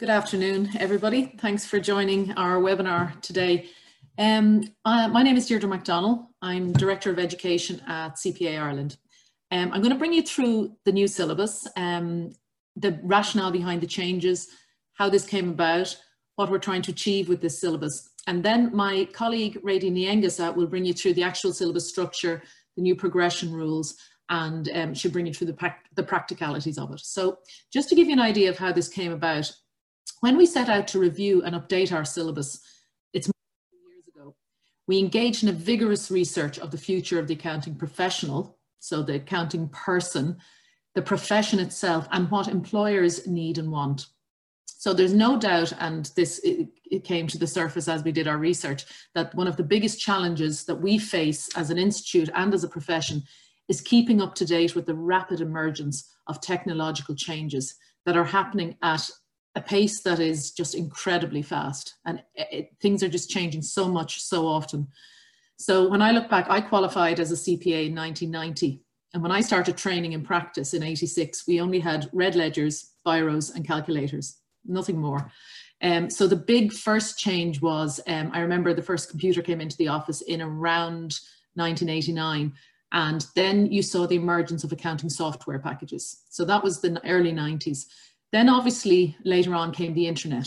Good afternoon, everybody. Thanks for joining our webinar today. Um, my name is Deirdre MacDonald. I'm Director of Education at CPA Ireland. Um, I'm going to bring you through the new syllabus, um, the rationale behind the changes, how this came about, what we're trying to achieve with this syllabus. And then my colleague Rady Nyengasa will bring you through the actual syllabus structure, the new progression rules, and um, she'll bring you through the, the practicalities of it. So just to give you an idea of how this came about, when we set out to review and update our syllabus, it's years ago, we engaged in a vigorous research of the future of the accounting professional, so the accounting person, the profession itself, and what employers need and want. So there's no doubt, and this it, came to the surface as we did our research, that one of the biggest challenges that we face as an institute and as a profession is keeping up to date with the rapid emergence of technological changes that are happening at a pace that is just incredibly fast and it, things are just changing so much so often. So when I look back, I qualified as a CPA in 1990. And when I started training in practice in 86, we only had red ledgers, biros and calculators, nothing more. Um, so the big first change was, um, I remember the first computer came into the office in around 1989 and then you saw the emergence of accounting software packages. So that was the early 90s. Then obviously later on came the internet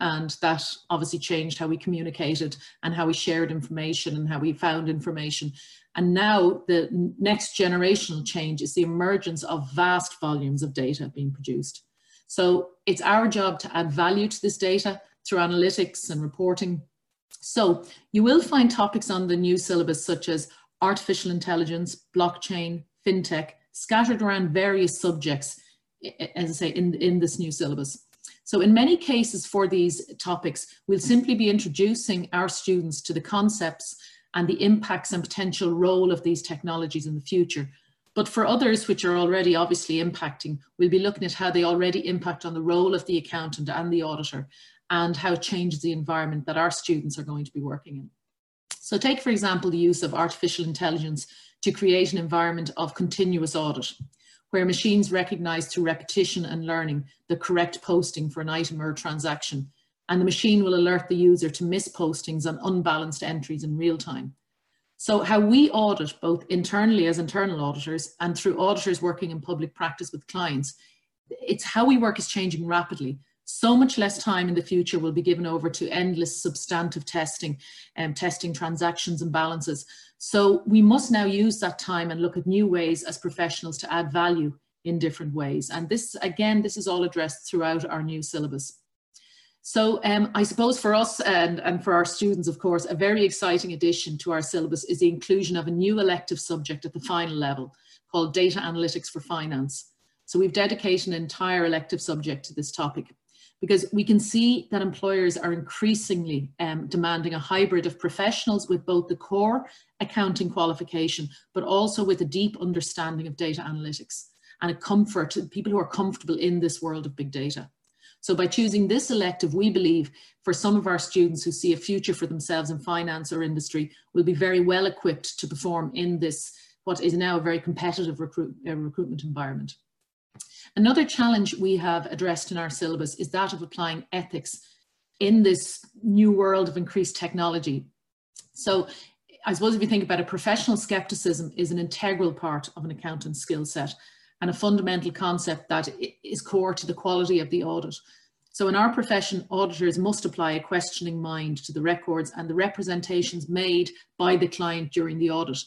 and that obviously changed how we communicated and how we shared information and how we found information. And now the next generational change is the emergence of vast volumes of data being produced. So it's our job to add value to this data through analytics and reporting. So you will find topics on the new syllabus such as artificial intelligence, blockchain, fintech, scattered around various subjects as I say, in, in this new syllabus. So in many cases for these topics, we'll simply be introducing our students to the concepts and the impacts and potential role of these technologies in the future. But for others which are already obviously impacting, we'll be looking at how they already impact on the role of the accountant and the auditor and how it changes the environment that our students are going to be working in. So take, for example, the use of artificial intelligence to create an environment of continuous audit where machines recognize through repetition and learning the correct posting for an item or transaction, and the machine will alert the user to mispostings and unbalanced entries in real time. So how we audit both internally as internal auditors and through auditors working in public practice with clients, it's how we work is changing rapidly. So much less time in the future will be given over to endless substantive testing and um, testing transactions and balances. So we must now use that time and look at new ways as professionals to add value in different ways. And this, again, this is all addressed throughout our new syllabus. So um, I suppose for us and, and for our students, of course, a very exciting addition to our syllabus is the inclusion of a new elective subject at the final level called Data Analytics for Finance. So we've dedicated an entire elective subject to this topic because we can see that employers are increasingly um, demanding a hybrid of professionals with both the core accounting qualification, but also with a deep understanding of data analytics and a comfort, people who are comfortable in this world of big data. So by choosing this elective, we believe for some of our students who see a future for themselves in finance or industry will be very well equipped to perform in this, what is now a very competitive recruit, uh, recruitment environment. Another challenge we have addressed in our syllabus is that of applying ethics in this new world of increased technology. So I suppose if you think about it, professional skepticism is an integral part of an accountant's skill set and a fundamental concept that is core to the quality of the audit. So in our profession, auditors must apply a questioning mind to the records and the representations made by the client during the audit.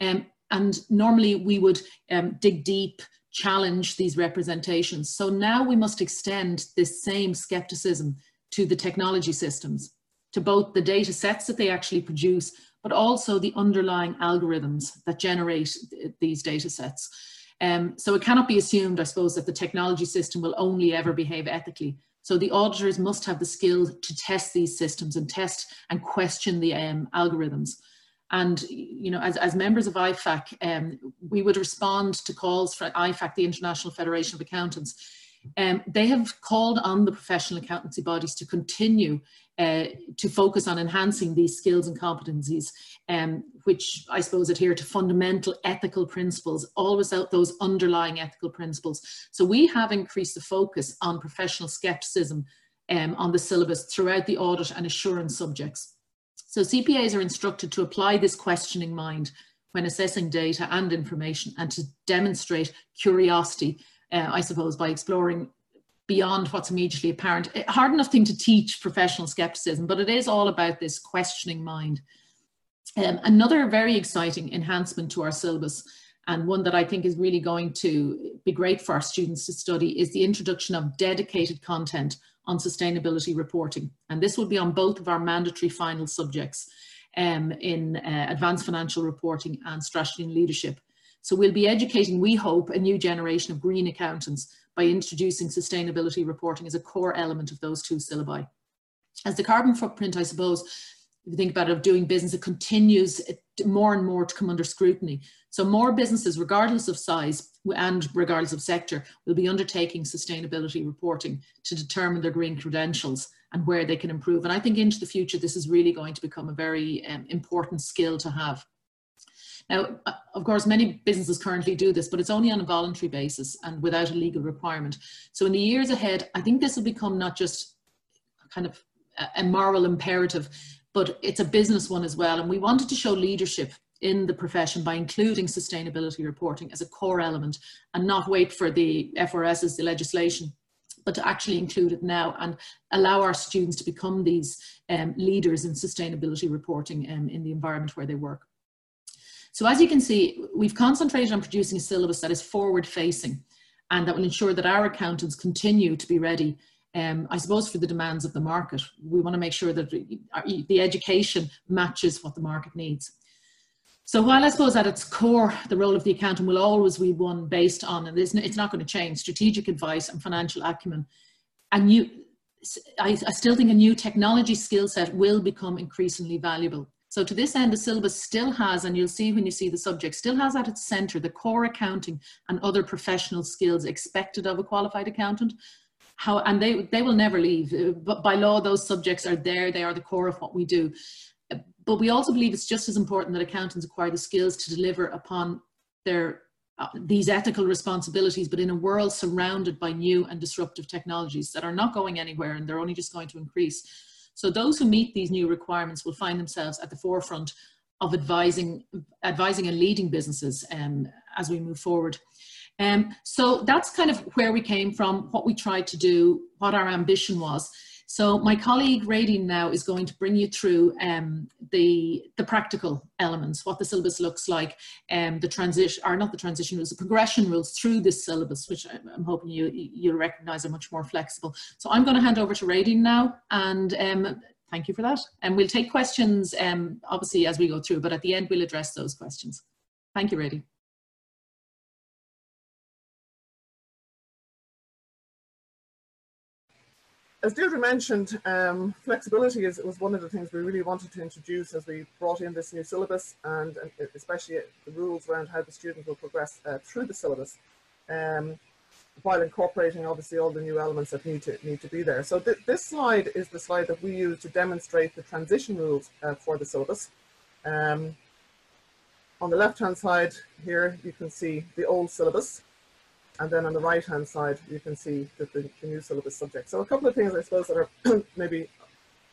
Um, and normally we would um, dig deep challenge these representations. So now we must extend this same skepticism to the technology systems, to both the data sets that they actually produce, but also the underlying algorithms that generate these data sets. Um, so it cannot be assumed, I suppose, that the technology system will only ever behave ethically. So the auditors must have the skill to test these systems and test and question the um, algorithms. And you know, as, as members of IFAC, um, we would respond to calls for IFAC, the International Federation of Accountants. Um, they have called on the professional accountancy bodies to continue uh, to focus on enhancing these skills and competencies, um, which I suppose adhere to fundamental ethical principles, always out those underlying ethical principles. So we have increased the focus on professional skepticism um, on the syllabus throughout the audit and assurance subjects. So CPAs are instructed to apply this questioning mind when assessing data and information and to demonstrate curiosity, uh, I suppose, by exploring beyond what's immediately apparent. A hard enough thing to teach professional skepticism, but it is all about this questioning mind. Um, another very exciting enhancement to our syllabus and one that I think is really going to be great for our students to study is the introduction of dedicated content on sustainability reporting. And this will be on both of our mandatory final subjects um, in uh, advanced financial reporting and strategy and leadership. So we'll be educating, we hope, a new generation of green accountants by introducing sustainability reporting as a core element of those two syllabi. As the carbon footprint, I suppose, if you think about it, of doing business, it continues more and more to come under scrutiny. So more businesses, regardless of size and regardless of sector, will be undertaking sustainability reporting to determine their green credentials and where they can improve. And I think into the future, this is really going to become a very um, important skill to have. Now, of course, many businesses currently do this, but it's only on a voluntary basis and without a legal requirement. So in the years ahead, I think this will become not just kind of a moral imperative, but it's a business one as well. And we wanted to show leadership in the profession by including sustainability reporting as a core element and not wait for the FRS's, the legislation, but to actually include it now and allow our students to become these um, leaders in sustainability reporting um, in the environment where they work. So as you can see, we've concentrated on producing a syllabus that is forward facing and that will ensure that our accountants continue to be ready um, I suppose for the demands of the market. We want to make sure that the education matches what the market needs. So while I suppose at its core, the role of the accountant will always be one based on, and it's not going to change, strategic advice and financial acumen. And you, I, I still think a new technology skill set will become increasingly valuable. So to this end, the syllabus still has, and you'll see when you see the subject, still has at its centre the core accounting and other professional skills expected of a qualified accountant. How, and they, they will never leave. But by law, those subjects are there. They are the core of what we do. But we also believe it's just as important that accountants acquire the skills to deliver upon their uh, these ethical responsibilities, but in a world surrounded by new and disruptive technologies that are not going anywhere and they're only just going to increase. So those who meet these new requirements will find themselves at the forefront of advising, advising and leading businesses um, as we move forward. Um, so that's kind of where we came from, what we tried to do, what our ambition was. So my colleague Radine now is going to bring you through um, the, the practical elements, what the syllabus looks like, um, the transition, or not the transition rules, the progression rules through this syllabus, which I'm hoping you, you'll recognize are much more flexible. So I'm going to hand over to Radine now and um, thank you for that. And we'll take questions um, obviously as we go through, but at the end we'll address those questions. Thank you, Radine. As Deirdre mentioned, um, flexibility is, was one of the things we really wanted to introduce as we brought in this new syllabus and, and especially the rules around how the student will progress uh, through the syllabus um, while incorporating obviously all the new elements that need to need to be there. So th this slide is the slide that we use to demonstrate the transition rules uh, for the syllabus. Um, on the left hand side here you can see the old syllabus and then on the right hand side, you can see the, the, the new syllabus subject. So a couple of things I suppose that are maybe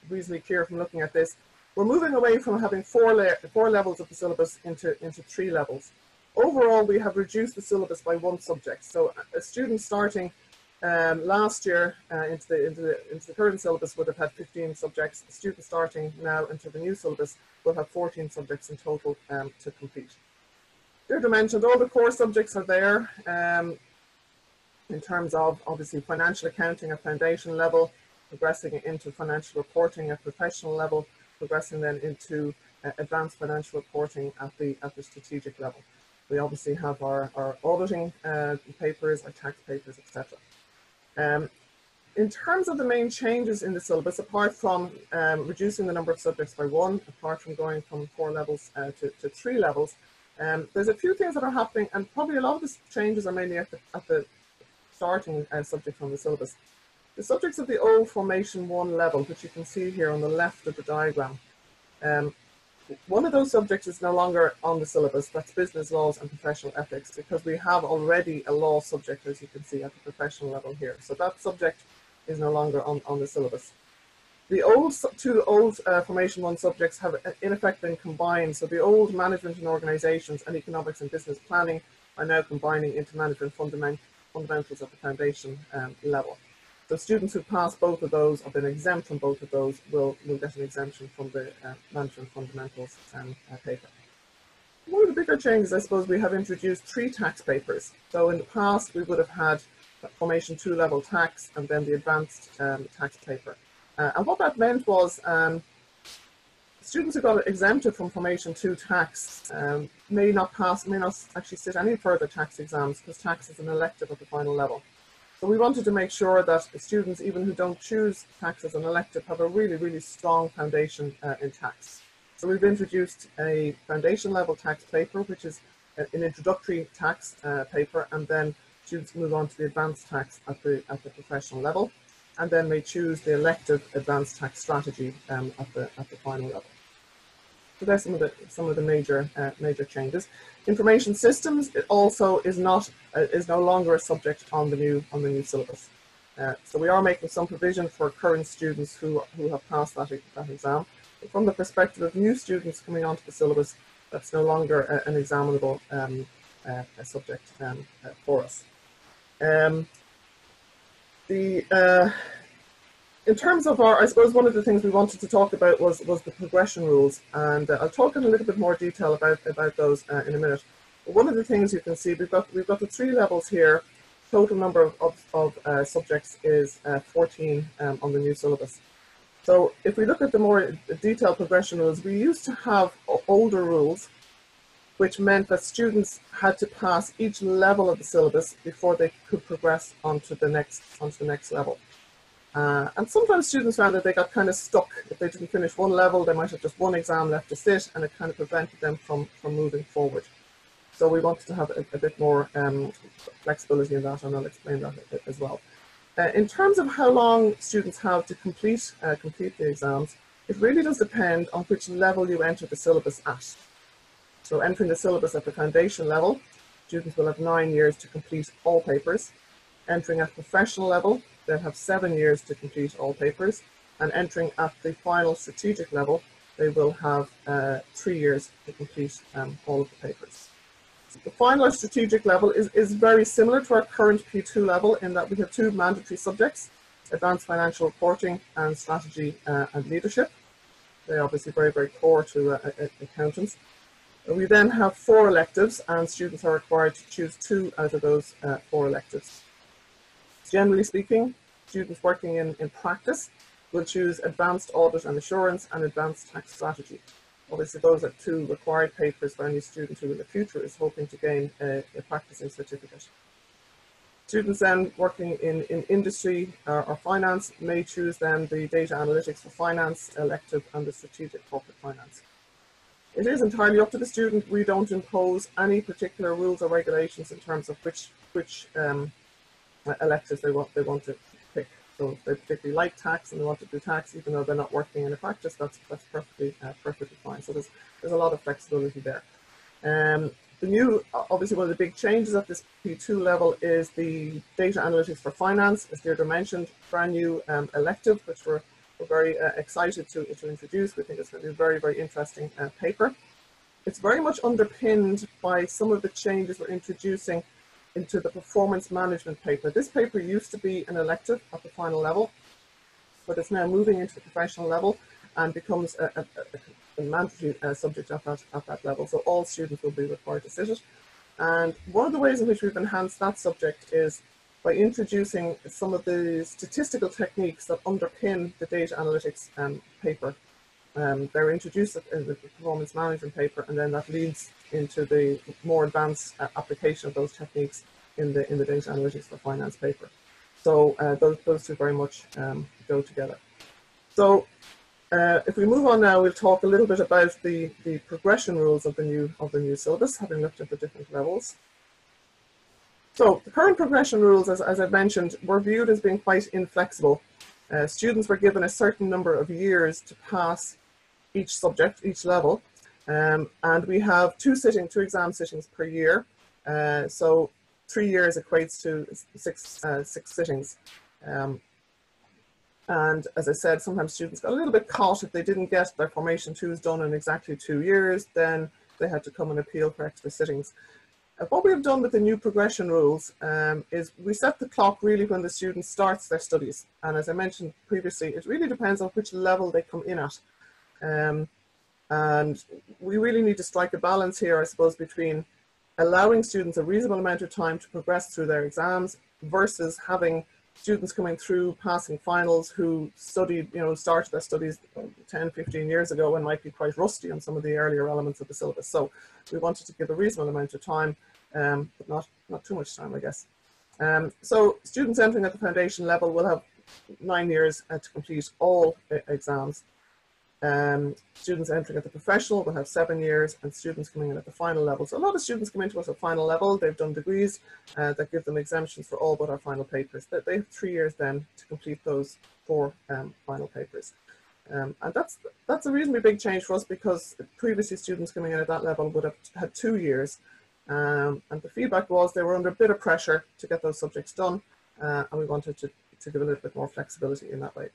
reasonably clear from looking at this. We're moving away from having four, four levels of the syllabus into, into three levels. Overall, we have reduced the syllabus by one subject. So a student starting um, last year uh, into, the, into, the, into the current syllabus would have had 15 subjects. A student starting now into the new syllabus will have 14 subjects in total um, to complete. Deirdre mentioned all the core subjects are there. Um, in terms of obviously financial accounting at foundation level, progressing into financial reporting at professional level, progressing then into uh, advanced financial reporting at the at the strategic level. We obviously have our, our auditing uh, papers, our tax papers, etc. Um, in terms of the main changes in the syllabus, apart from um, reducing the number of subjects by one, apart from going from four levels uh, to, to, three levels, um, there's a few things that are happening, and probably a lot of the changes are mainly at the, at the starting uh, subject from the syllabus. The subjects of the old Formation 1 level, which you can see here on the left of the diagram, um, one of those subjects is no longer on the syllabus, that's business laws and professional ethics, because we have already a law subject, as you can see, at the professional level here. So that subject is no longer on, on the syllabus. The old two old uh, Formation 1 subjects have uh, in effect been combined. So the old management and organisations and economics and business planning are now combining into management fundament, fundamentals at the foundation um, level. So students who pass both of those or been exempt from both of those will, will get an exemption from the uh, management fundamentals um, uh, paper. One of the bigger changes, I suppose, we have introduced three tax papers. So in the past, we would have had Formation 2 level tax and then the advanced um, tax paper. Uh, and what that meant was um, students who got exempted from Formation 2 tax um, may not pass, may not actually sit any further tax exams because tax is an elective at the final level. So we wanted to make sure that students, even who don't choose tax as an elective, have a really, really strong foundation uh, in tax. So we've introduced a foundation level tax paper, which is an introductory tax uh, paper, and then students move on to the advanced tax at the, at the professional level, and then may choose the elective advanced tax strategy um, at, the, at the final level. So there's some of the some of the major uh, major changes. Information systems it also is not uh, is no longer a subject on the new on the new syllabus. Uh, so we are making some provision for current students who who have passed that that exam. But from the perspective of new students coming onto the syllabus, that's no longer a, an examinable um, uh, subject um, uh, for us. Um, the uh, in terms of our, I suppose one of the things we wanted to talk about was was the progression rules, and uh, I'll talk in a little bit more detail about about those uh, in a minute. But one of the things you can see we've got we've got the three levels here. Total number of of, of uh, subjects is uh, 14 um, on the new syllabus. So if we look at the more detailed progression rules, we used to have older rules, which meant that students had to pass each level of the syllabus before they could progress onto the next onto the next level. Uh, and sometimes students found that they got kind of stuck. If they didn't finish one level, they might have just one exam left to sit, and it kind of prevented them from, from moving forward. So we wanted to have a, a bit more um, flexibility in that, and I'll explain that as well. Uh, in terms of how long students have to complete, uh, complete the exams, it really does depend on which level you enter the syllabus at. So entering the syllabus at the foundation level, students will have nine years to complete all papers. Entering at professional level, they'll have seven years to complete all papers, and entering at the final strategic level, they will have uh, three years to complete um, all of the papers. The final strategic level is, is very similar to our current P2 level in that we have two mandatory subjects, advanced financial reporting and strategy uh, and leadership. They're obviously very, very core to uh, accountants. We then have four electives and students are required to choose two out of those uh, four electives. Generally speaking, students working in, in practice will choose advanced audit and assurance and advanced tax strategy. Obviously, those are two required papers for any student who in the future is hoping to gain a, a practicing certificate. Students then working in, in industry or, or, finance may choose then the data analytics for finance elective and the strategic corporate finance. It is entirely up to the student. We don't impose any particular rules or regulations in terms of which which um, electives they want they want to pick. So if they particularly like tax and they want to do tax, even though they're not working in a practice, that's that's perfectly uh, perfectly fine. So there's there's a lot of flexibility there. Um, the new, obviously, one of the big changes at this P2 level is the data analytics for finance, as Deirdre mentioned, brand new um, elective, which we're, we're very uh, excited to, to introduce. We think it's going to be a very, very interesting uh, paper. It's very much underpinned by some of the changes we're introducing into the performance management paper. This paper used to be an elective at the final level, but it's now moving into the professional level and becomes a, a, a mandatory uh, subject at that, at that level. So all students will be required to sit it. And one of the ways in which we've enhanced that subject is by introducing some of the statistical techniques that underpin the data analytics um, paper. Um, they're introduced in the performance management paper and then that leads into the more advanced uh, application of those techniques in the in the data analytics for finance paper. So uh, those, those two very much um, go together. So uh, if we move on now, we'll talk a little bit about the, the progression rules of the new of the new syllabus, having looked at the different levels. So the current progression rules, as, as I've mentioned, were viewed as being quite inflexible. Uh, students were given a certain number of years to pass each subject, each level, um, and we have two sitting, two exam sittings per year. Uh, so three years equates to six, uh, six sittings. Um, And as I said, sometimes students got a little bit caught if they didn't get their formation twos done in exactly two years, then they had to come and appeal for extra sittings. Uh, what we have done with the new progression rules um, is we set the clock really when the student starts their studies. And as I mentioned previously, it really depends on which level they come in at. Um, and we really need to strike a balance here, I suppose, between allowing students a reasonable amount of time to progress through their exams versus having students coming through passing finals who studied, you know, started their studies 10, 15 years ago and might be quite rusty on some of the earlier elements of the syllabus. So we wanted to give a reasonable amount of time, um, but not, not too much time, I guess. Um, so students entering at the foundation level will have nine years uh, to complete all uh, exams. Um, students entering at the professional will have seven years and students coming in at the final level. So a lot of students come into us at final level, they've done degrees uh, that give them exemptions for all but our final papers. They have three years then to complete those four um, final papers. Um, and that's that's a reasonably big change for us because previously students coming in at that level would have had two years. Um, and the feedback was they were under a bit of pressure to get those subjects done uh, and we wanted to, to give a little bit more flexibility in that way.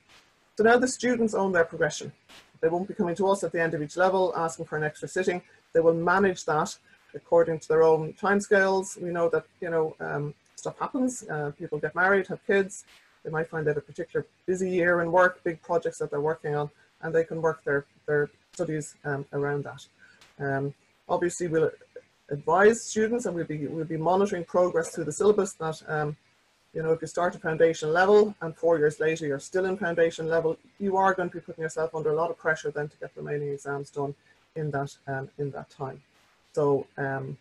So now the students own their progression. They won't be coming to us at the end of each level asking for an extra sitting. They will manage that according to their own timescales. We know that, you know, um, stuff happens. Uh, people get married, have kids. They might find have a particular busy year in work, big projects that they're working on, and they can work their, their studies um, around that. Um, obviously, we'll advise students and we'll be, we'll be monitoring progress through the syllabus that um, you know, if you start at foundation level and four years later you're still in foundation level, you are going to be putting yourself under a lot of pressure then to get the remaining exams done in that um, in that time. So, um,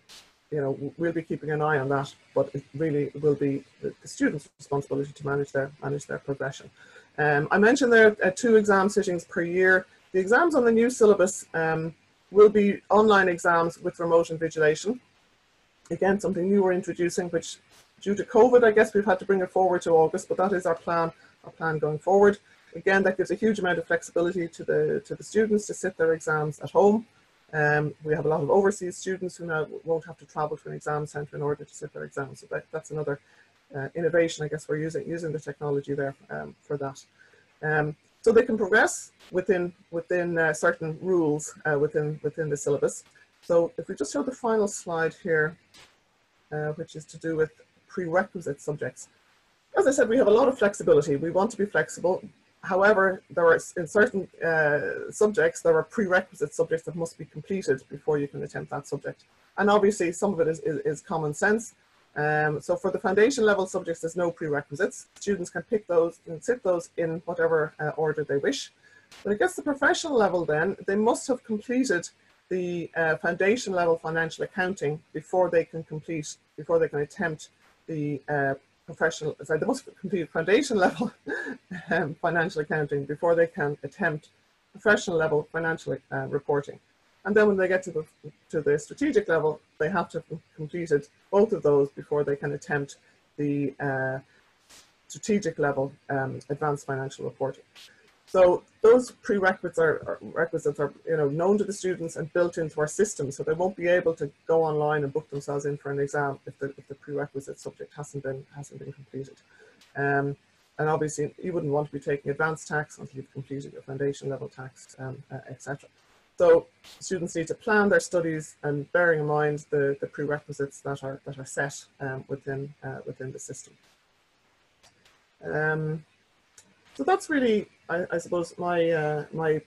you know, we'll be keeping an eye on that, but it really will be the, the student's responsibility to manage their manage their progression. Um, I mentioned there are two exam sittings per year. The exams on the new syllabus um, will be online exams with remote invigilation. Again, something new we're introducing, which due to COVID, I guess we've had to bring it forward to August, but that is our plan, our plan going forward. Again, that gives a huge amount of flexibility to the, to the students to sit their exams at home. Um, we have a lot of overseas students who now won't have to travel to an exam centre in order to sit their exams. So that, that's another uh, innovation, I guess we're using, using the technology there um, for that. Um, so they can progress within, within uh, certain rules uh, within, within the syllabus. So if we just show the final slide here, uh, which is to do with prerequisite subjects. As I said, we have a lot of flexibility. We want to be flexible. However, there are in certain uh, subjects, there are prerequisite subjects that must be completed before you can attempt that subject. And obviously some of it is, is, is common sense. Um, so for the foundation level subjects, there's no prerequisites. Students can pick those and sit those in whatever uh, order they wish. When it gets to professional level then, they must have completed the uh, foundation level financial accounting before they can complete, before they can attempt the uh, professional, sorry, they must complete foundation level um, financial accounting before they can attempt professional level financial uh, reporting. And then when they get to the, to the strategic level, they have to have completed both of those before they can attempt the uh, strategic level um, advanced financial reporting. So those prerequisites are, requisites are you know known to the students and built into our system, so they won't be able to go online and book themselves in for an exam if the, if the prerequisite subject hasn't been hasn't been completed. Um, and obviously, you wouldn't want to be taking advanced tax until you've completed your foundation level tax, um, uh, etc. So students need to plan their studies and bearing in mind the, the prerequisites that are that are set um, within uh, within the system. Um, so that's really, I, I suppose, my uh, my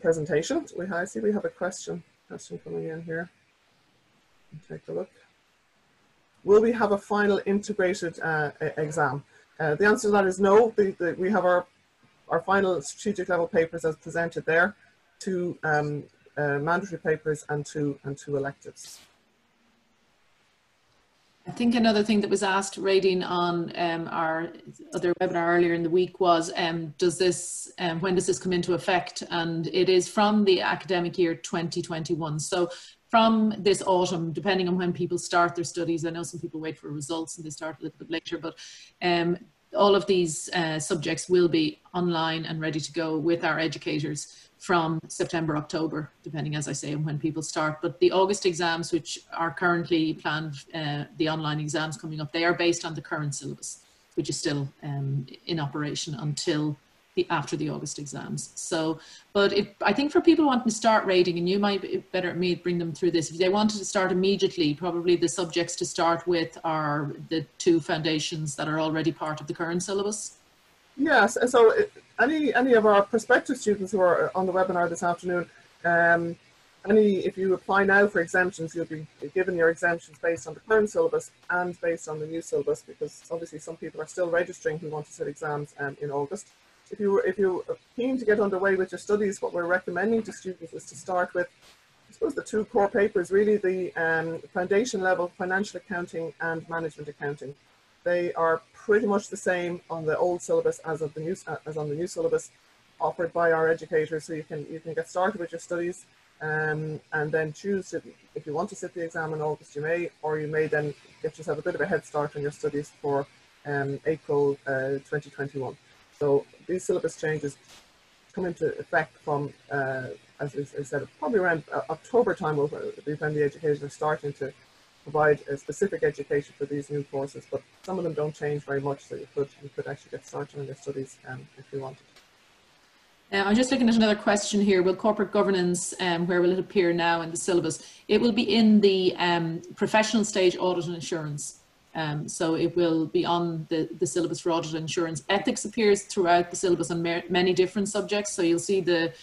presentation. We I see we have a question question coming in here. Take a look. Will we have a final integrated uh, exam? Uh, the answer to that is no. The, the, we have our our final strategic level papers as presented there, two um, uh, mandatory papers and two and two electives. I think another thing that was asked, Radine, on um, our other webinar earlier in the week was, um, does this, um, when does this come into effect? And it is from the academic year 2021. So from this autumn, depending on when people start their studies, I know some people wait for results and they start a little bit later, but um, all of these uh, subjects will be online and ready to go with our educators from September, October, depending, as I say, on when people start. But the August exams, which are currently planned, uh, the online exams coming up, they are based on the current syllabus, which is still um, in operation until the after the August exams. So, but I think for people wanting to start Radine, and you might be better at me bring them through this. If they wanted to start immediately, probably the subjects to start with are the two foundations that are already part of the current syllabus. Yes, so any any of our prospective students who are on the webinar this afternoon, um, any if you apply now for exemptions, you'll be given your exemptions based on the current syllabus and based on the new syllabus because obviously some people are still registering who want to sit exams um, in August if you if you are keen to get underway with your studies, what we're recommending to students is to start with, I suppose, the two core papers, really the um, foundation level financial accounting and management accounting. They are pretty much the same on the old syllabus as of the new as on the new syllabus offered by our educators. So you can you can get started with your studies um, and then choose if, if you want to sit the exam in August, you may, or you may then get yourself a bit of a head start on your studies for um, April uh, 2021. So these syllabus changes come into effect from, uh, as I said, probably around uh, October time will be when the educators are starting to provide a specific education for these new courses, but some of them don't change very much, so you could, you could actually get started on your studies um, if you wanted. Uh, I'm just looking at another question here. Will corporate governance, um, where will it appear now in the syllabus? It will be in the um, professional stage audit and assurance. Um, so it will be on the, the syllabus for audit and assurance. Ethics appears throughout the syllabus on many different subjects. So you'll see the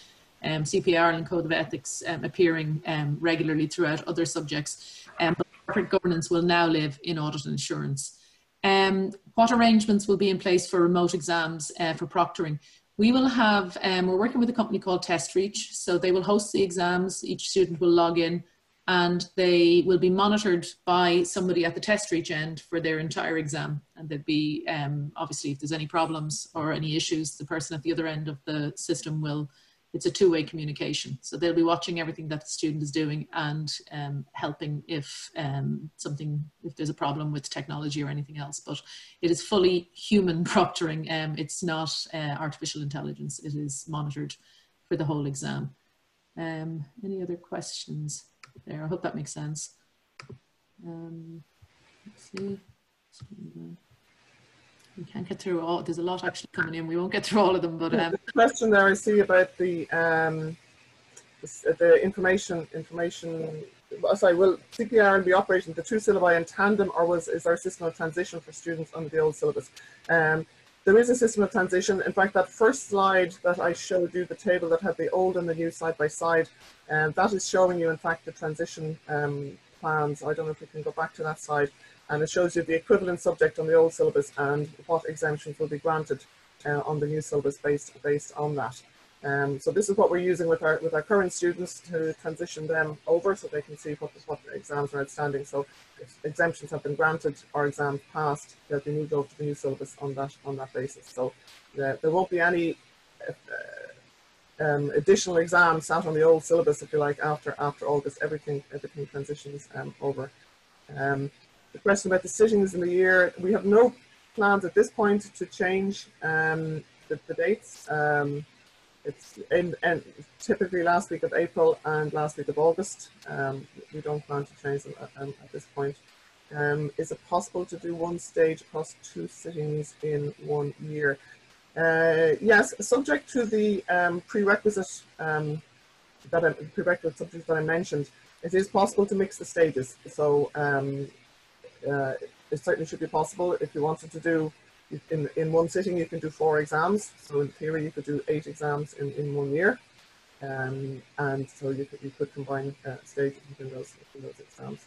um, Ireland Code of Ethics um, appearing um, regularly throughout other subjects. Um, but corporate governance will now live in audit and assurance. Um, what arrangements will be in place for remote exams uh, for proctoring? We will have, we're working with a company called TestReach. So they will host the exams. Each student will log in and they will be monitored by somebody at the TestReach end for their entire exam. And there'd be, um, obviously, if there's any problems or any issues, the person at the other end of the system will, it's a two-way communication. So they'll be watching everything that the student is doing and um, helping if um, something, if there's a problem with technology or anything else. But it is fully human proctoring. Um, it's not uh, artificial intelligence. It is monitored for the whole exam. Um, any other questions? There. I hope that makes sense. Um, let's see. We can't get through all. There's a lot actually coming in. We won't get through all of them, but um, the question there I see about the um, the, the information information. Sorry, will CPA be operating the two syllabi in tandem, or was is there a system of transition for students under the old syllabus? Um, there is a system of transition. In fact, that first slide that I showed you, the table that had the old and the new side by side, um, that is showing you, in fact, the transition um, plans. I don't know if we can go back to that slide. And it shows you the equivalent subject on the old syllabus and what exemptions will be granted uh, on the new syllabus based, based on that. Um, so this is what we're using with our with our current students to transition them over so they can see what, what exams are outstanding. So if exemptions have been granted or exams passed, they'll be moved over to the new syllabus on that on that basis. So uh, there won't be any uh, um, additional exams sat on the old syllabus, if you like, after after August. Everything everything transitions um, over. Um, the question about the sittings in the year, we have no plans at this point to change um, the, the dates. Um, it's in, in, typically last week of April and last week of August. Um, we don't plan to change them at, um, at this point. Um, is it possible to do one stage across two sittings in one year? Uh, yes, subject to the um, prerequisite um, that I, prerequisite subjects that I mentioned, it is possible to mix the stages. So um, uh, it certainly should be possible if you wanted to do in, in one sitting you can do four exams. So in theory you could do eight exams in, in one year. Um, and so you could, you could combine uh, stages within those, within those exams.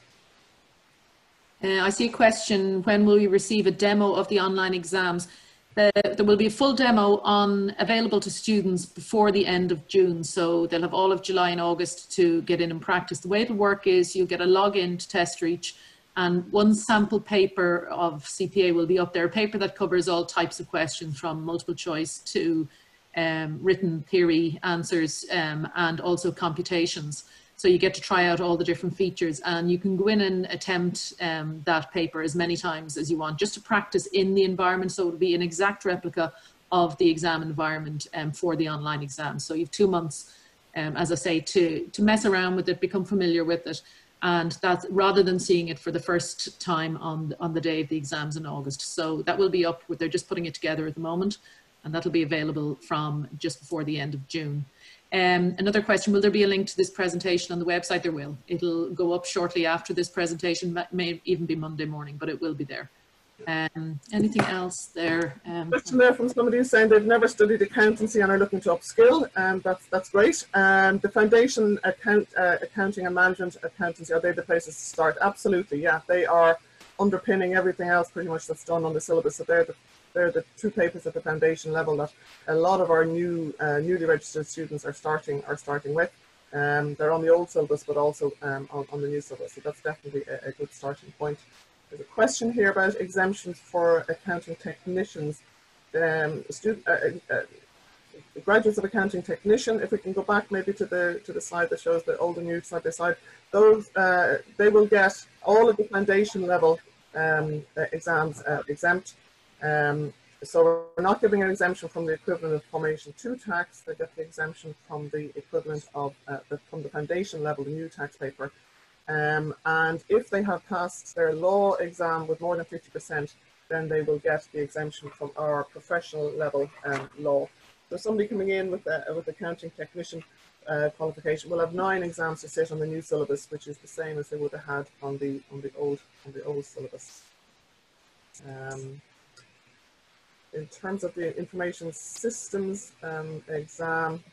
Uh, I see a question, when will we receive a demo of the online exams? Uh, there will be a full demo on available to students before the end of June. So they'll have all of July and August to get in and practice. The way it'll work is you'll get a login to TestReach and one sample paper of CPA will be up there, a paper that covers all types of questions from multiple choice to um, written theory answers um, and also computations. So you get to try out all the different features and you can go in and attempt um, that paper as many times as you want just to practice in the environment. So it'll be an exact replica of the exam environment um, for the online exam. So you've two months, um, as I say, to, to mess around with it, become familiar with it and that's rather than seeing it for the first time on on the day of the exams in August. So that will be up. They're just putting it together at the moment, and that'll be available from just before the end of June. Um, another question, will there be a link to this presentation on the website? There will. It'll go up shortly after this presentation, may even be Monday morning, but it will be there. Um, anything else there? Um, question there from somebody saying they've never studied accountancy and are looking to upskill. Um, that's that's great. Um, the foundation account, uh, accounting and management accountancy are they the places to start? Absolutely, yeah. They are underpinning everything else pretty much that's done on the syllabus. So they're the they're the two papers at the foundation level that a lot of our new uh, newly registered students are starting are starting with. Um, they're on the old syllabus, but also um, on, on, the new syllabus. So that's definitely a, a, good starting point. There's a question here about exemptions for accounting technicians. Um, student, uh, uh, uh, graduates of accounting technician, if we can go back maybe to the to the slide that shows the old and new side by side, those uh, they will get all of the foundation level um, exams uh, exempt. Um, so we're not giving an exemption from the equivalent of Formation 2 tax, they get the exemption from the equivalent of, uh, the, from the foundation level, the new tax paper. Um, and if they have passed their law exam with more than 50%, then they will get the exemption from our professional level um, law. So somebody coming in with a, with accounting technician uh, qualification will have nine exams to sit on the new syllabus, which is the same as they would have had on the on the old on the old syllabus. Um, in terms of the information systems um, exam,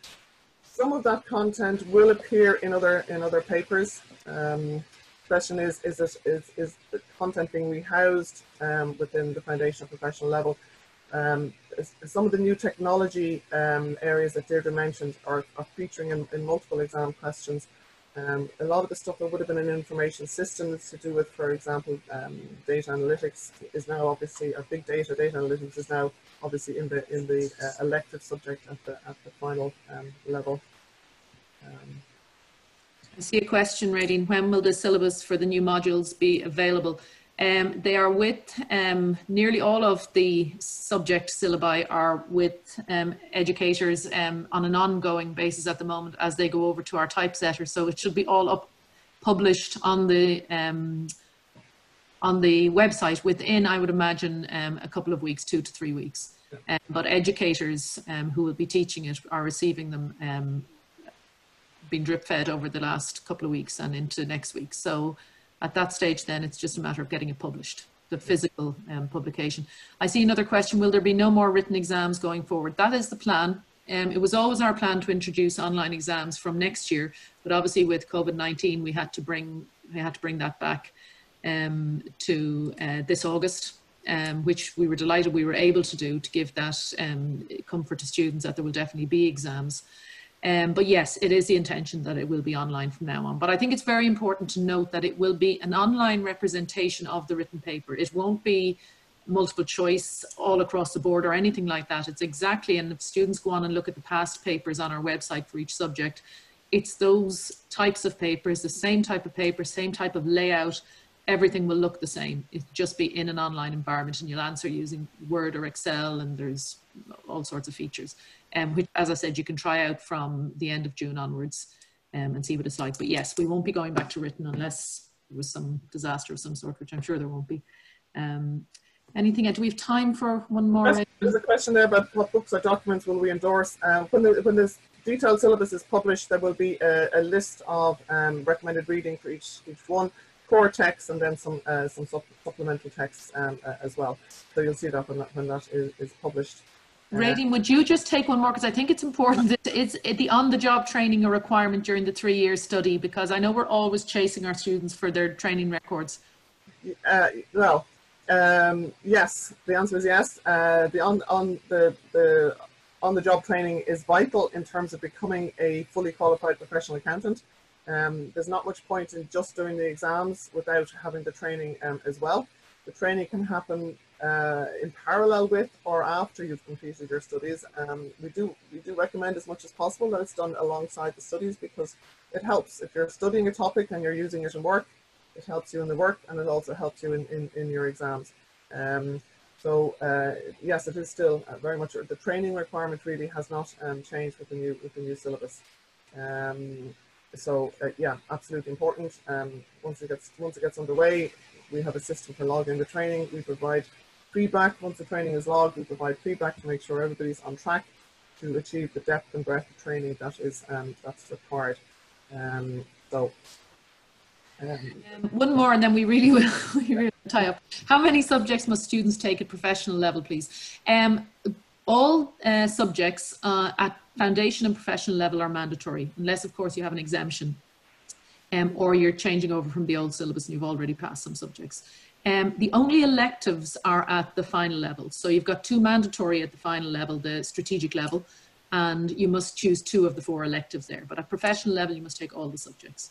some of that content will appear in other in other papers. Um, question is, is, it, is, is the content being rehoused um, within the foundation professional level? Um, some of the new technology um, areas that Deirdre mentioned are, are featuring in, in multiple exam questions. Um, a lot of the stuff that would have been in information systems to do with, for example, um, data analytics is now obviously, or big data, data analytics is now obviously in the in the uh, elective subject at the at the final um, level. Um, I see a question, Radine. When will the syllabus for the new modules be available? Um, they are with um, nearly all of the subject syllabi are with um, educators um, on an ongoing basis at the moment as they go over to our typesetter. So it should be all up published on the on the website within, I would imagine, um, a couple of weeks, two to three weeks. Um, but educators um, who will be teaching it are receiving them, um, being drip fed over the last couple of weeks and into next week. So at that stage, then it's just a matter of getting it published, the physical um, publication. I see another question Will there be no more written exams going forward? That is the plan. Um, it was always our plan to introduce online exams from next year, but obviously with COVID 19, we had to bring we had to bring that back um, to uh, this August, um, which we were delighted we were able to do to give that um, comfort to students that there will definitely be exams. Um, but yes, it is the intention that it will be online from now on. But I think it's very important to note that it will be an online representation of the written paper. It won't be multiple choice all across the board or anything like that. It's exactly, and if students go on and look at the past papers on our website for each subject, it's those types of papers, the same type of paper, same type of layout, everything will look the same. It'll just be in an online environment and you'll answer using Word or Excel and there's all sorts of features. Um, which, as I said, you can try out from the end of June onwards um, and see what it's like. But yes, we won't be going back to written unless there was some disaster of some sort, which I'm sure there won't be. Um, anything, do we have time for one more? There's a question there about what books or documents will we endorse. Uh, when, the, when this detailed syllabus is published, there will be a, a list of um, recommended reading for each, each one core text and then some uh, some supplemental text um, uh, as well. So you'll see that when that, when that is, is published. Uh, Radine, would you just take one more? Because I think it's important. Is the on-the-job training a requirement during the three-year study? Because I know we're always chasing our students for their training records. Uh, well, um, yes. The answer is yes. Uh, the on on the the on-the-job training is vital in terms of becoming a fully qualified professional accountant. Um, there's not much point in just doing the exams without having the training um, as well. The training can happen uh, in parallel with or after you've completed your studies. Um, we do we do recommend as much as possible that it's done alongside the studies because it helps if you're studying a topic and you're using it in work. It helps you in the work and it also helps you in, in, in your exams. Um, so uh, yes, it is still uh, very much the training requirement really has not um, changed with the new with the new syllabus. Um, so uh, yeah, absolutely important. Um, once it gets once it gets underway, we have a system for logging the training. We provide feedback. Once the training is logged, we provide feedback to make sure everybody's on track to achieve the depth and breadth of training that is um, that's required. Um, so. Um, um, one more, and then we really will we really tie up. How many subjects must students take at professional level, please? Um, all uh, subjects uh, at foundation and professional level are mandatory, unless, of course, you have an exemption um, or you're changing over from the old syllabus and you've already passed some subjects. Um, the only electives are at the final level. So you've got two mandatory at the final level, the strategic level, and you must choose two of the four electives there. But at professional level, you must take all the subjects.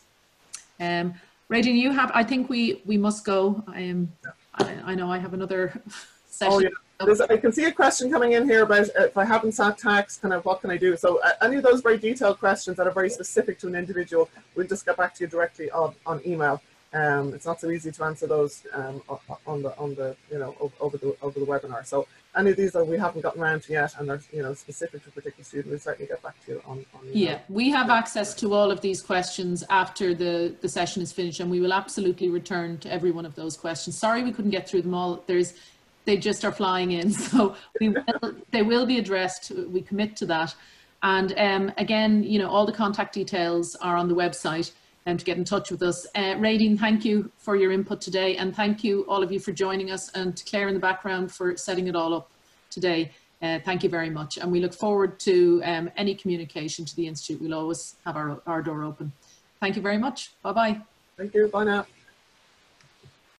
Um, you have, I think we, we must go. I am, I, I know I have another session. Oh, yeah. I can see a question coming in here about if I haven't sat tax, kind of what can I do? So uh, any of those very detailed questions that are very specific to an individual, we'll just get back to you directly on, on email. Um, it's not so easy to answer those um, on the on the you know over the over the webinar. So any of these that we haven't gotten around to yet and they're you know specific to a particular student, we'll certainly get back to you on. on yeah, we have access to all of these questions after the the session is finished, and we will absolutely return to every one of those questions. Sorry we couldn't get through them all. There's they just are flying in. So we will, they will be addressed. We commit to that. And um, again, you know, all the contact details are on the website um, to get in touch with us. Uh, thank you for your input today. And thank you, all of you, for joining us and Claire in the background for setting it all up today. Uh, thank you very much. And we look forward to um, any communication to the Institute. We'll always have our, our door open. Thank you very much. Bye-bye. Thank you. Bye now.